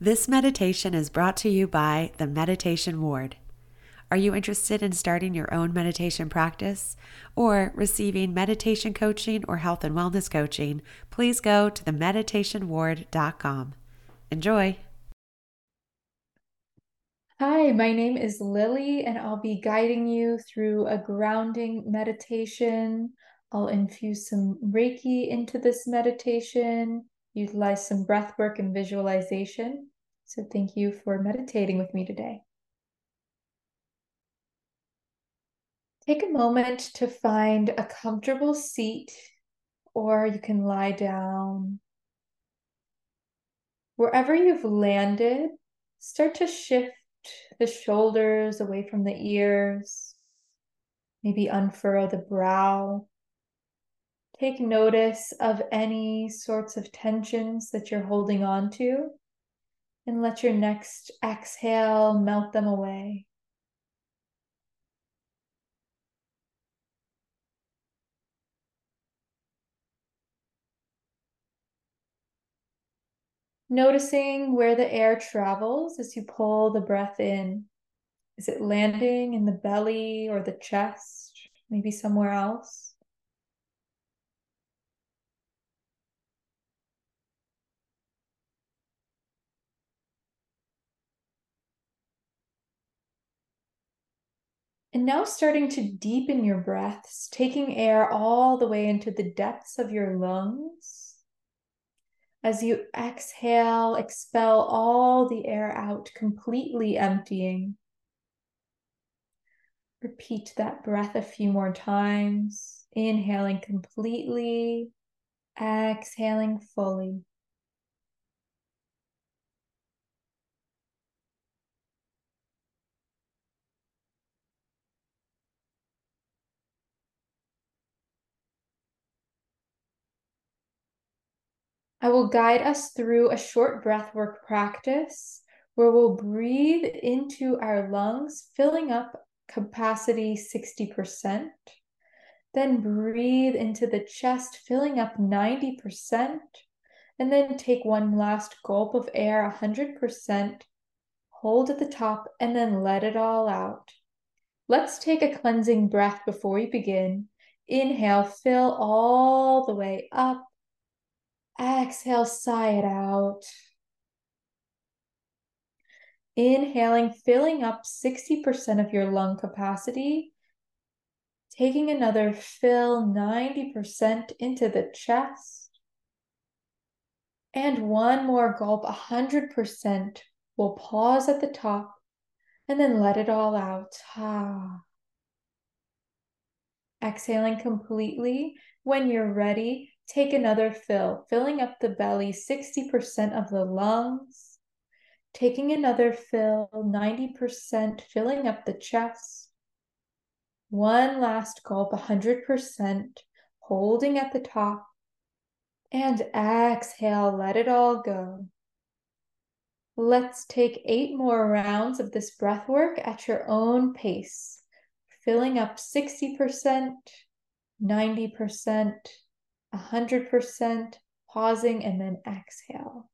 This meditation is brought to you by the Meditation Ward. Are you interested in starting your own meditation practice or receiving meditation coaching or health and wellness coaching? Please go to themeditationward.com. Enjoy. Hi, my name is Lily, and I'll be guiding you through a grounding meditation. I'll infuse some Reiki into this meditation, utilize some breath work and visualization. So, thank you for meditating with me today. Take a moment to find a comfortable seat, or you can lie down. Wherever you've landed, start to shift the shoulders away from the ears. Maybe unfurrow the brow. Take notice of any sorts of tensions that you're holding on to, and let your next exhale melt them away. Noticing where the air travels as you pull the breath in. Is it landing in the belly or the chest? Maybe somewhere else? And now starting to deepen your breaths, taking air all the way into the depths of your lungs as you exhale, expel all the air out, completely emptying. Repeat that breath a few more times. Inhaling completely, exhaling fully. I will guide us through a short breathwork practice where we'll breathe into our lungs, filling up capacity 60%. Then breathe into the chest, filling up 90%. And then take one last gulp of air, 100%. Hold at the top and then let it all out. Let's take a cleansing breath before we begin. Inhale, fill all the way up Exhale, sigh it out. Inhaling, filling up 60% of your lung capacity. Taking another fill 90% into the chest. And one more gulp, 100%. We'll pause at the top and then let it all out. Ah. Exhaling completely. When you're ready, take another fill, filling up the belly 60% of the lungs. Taking another fill, 90%, filling up the chest. One last gulp, 100%, holding at the top. And exhale, let it all go. Let's take eight more rounds of this breath work at your own pace, filling up 60%, 90%, 100%, pausing, and then exhale.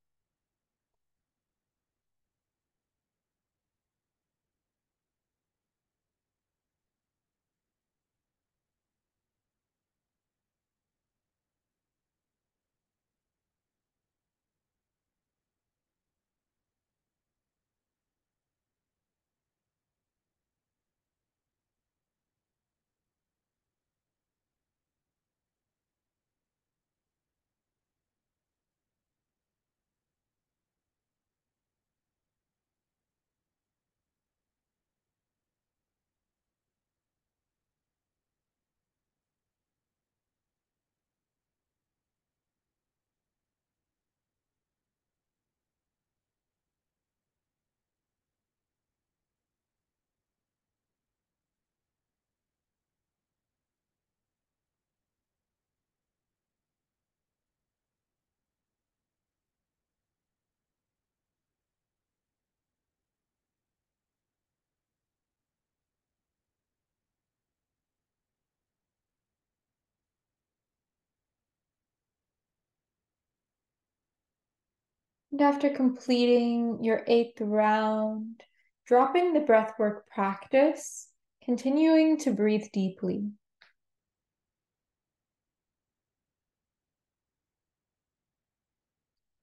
And after completing your eighth round, dropping the breathwork practice, continuing to breathe deeply.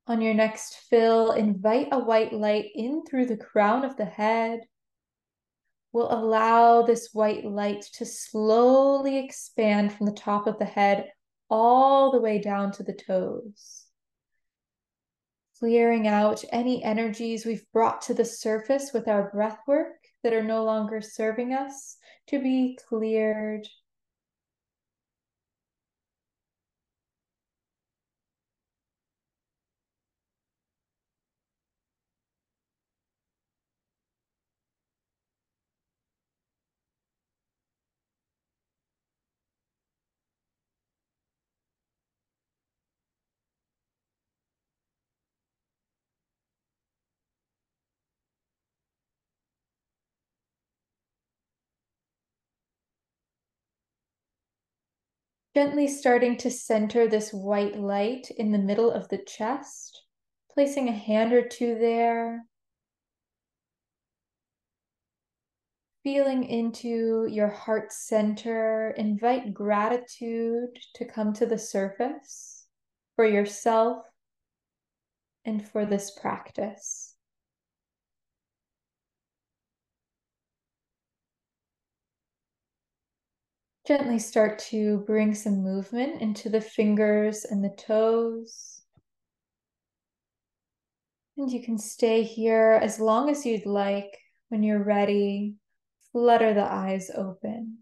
On your next fill, invite a white light in through the crown of the head. We'll allow this white light to slowly expand from the top of the head all the way down to the toes. Clearing out any energies we've brought to the surface with our breath work that are no longer serving us to be cleared Gently starting to center this white light in the middle of the chest, placing a hand or two there. Feeling into your heart center, invite gratitude to come to the surface for yourself and for this practice. Gently start to bring some movement into the fingers and the toes. And you can stay here as long as you'd like. When you're ready, flutter the eyes open.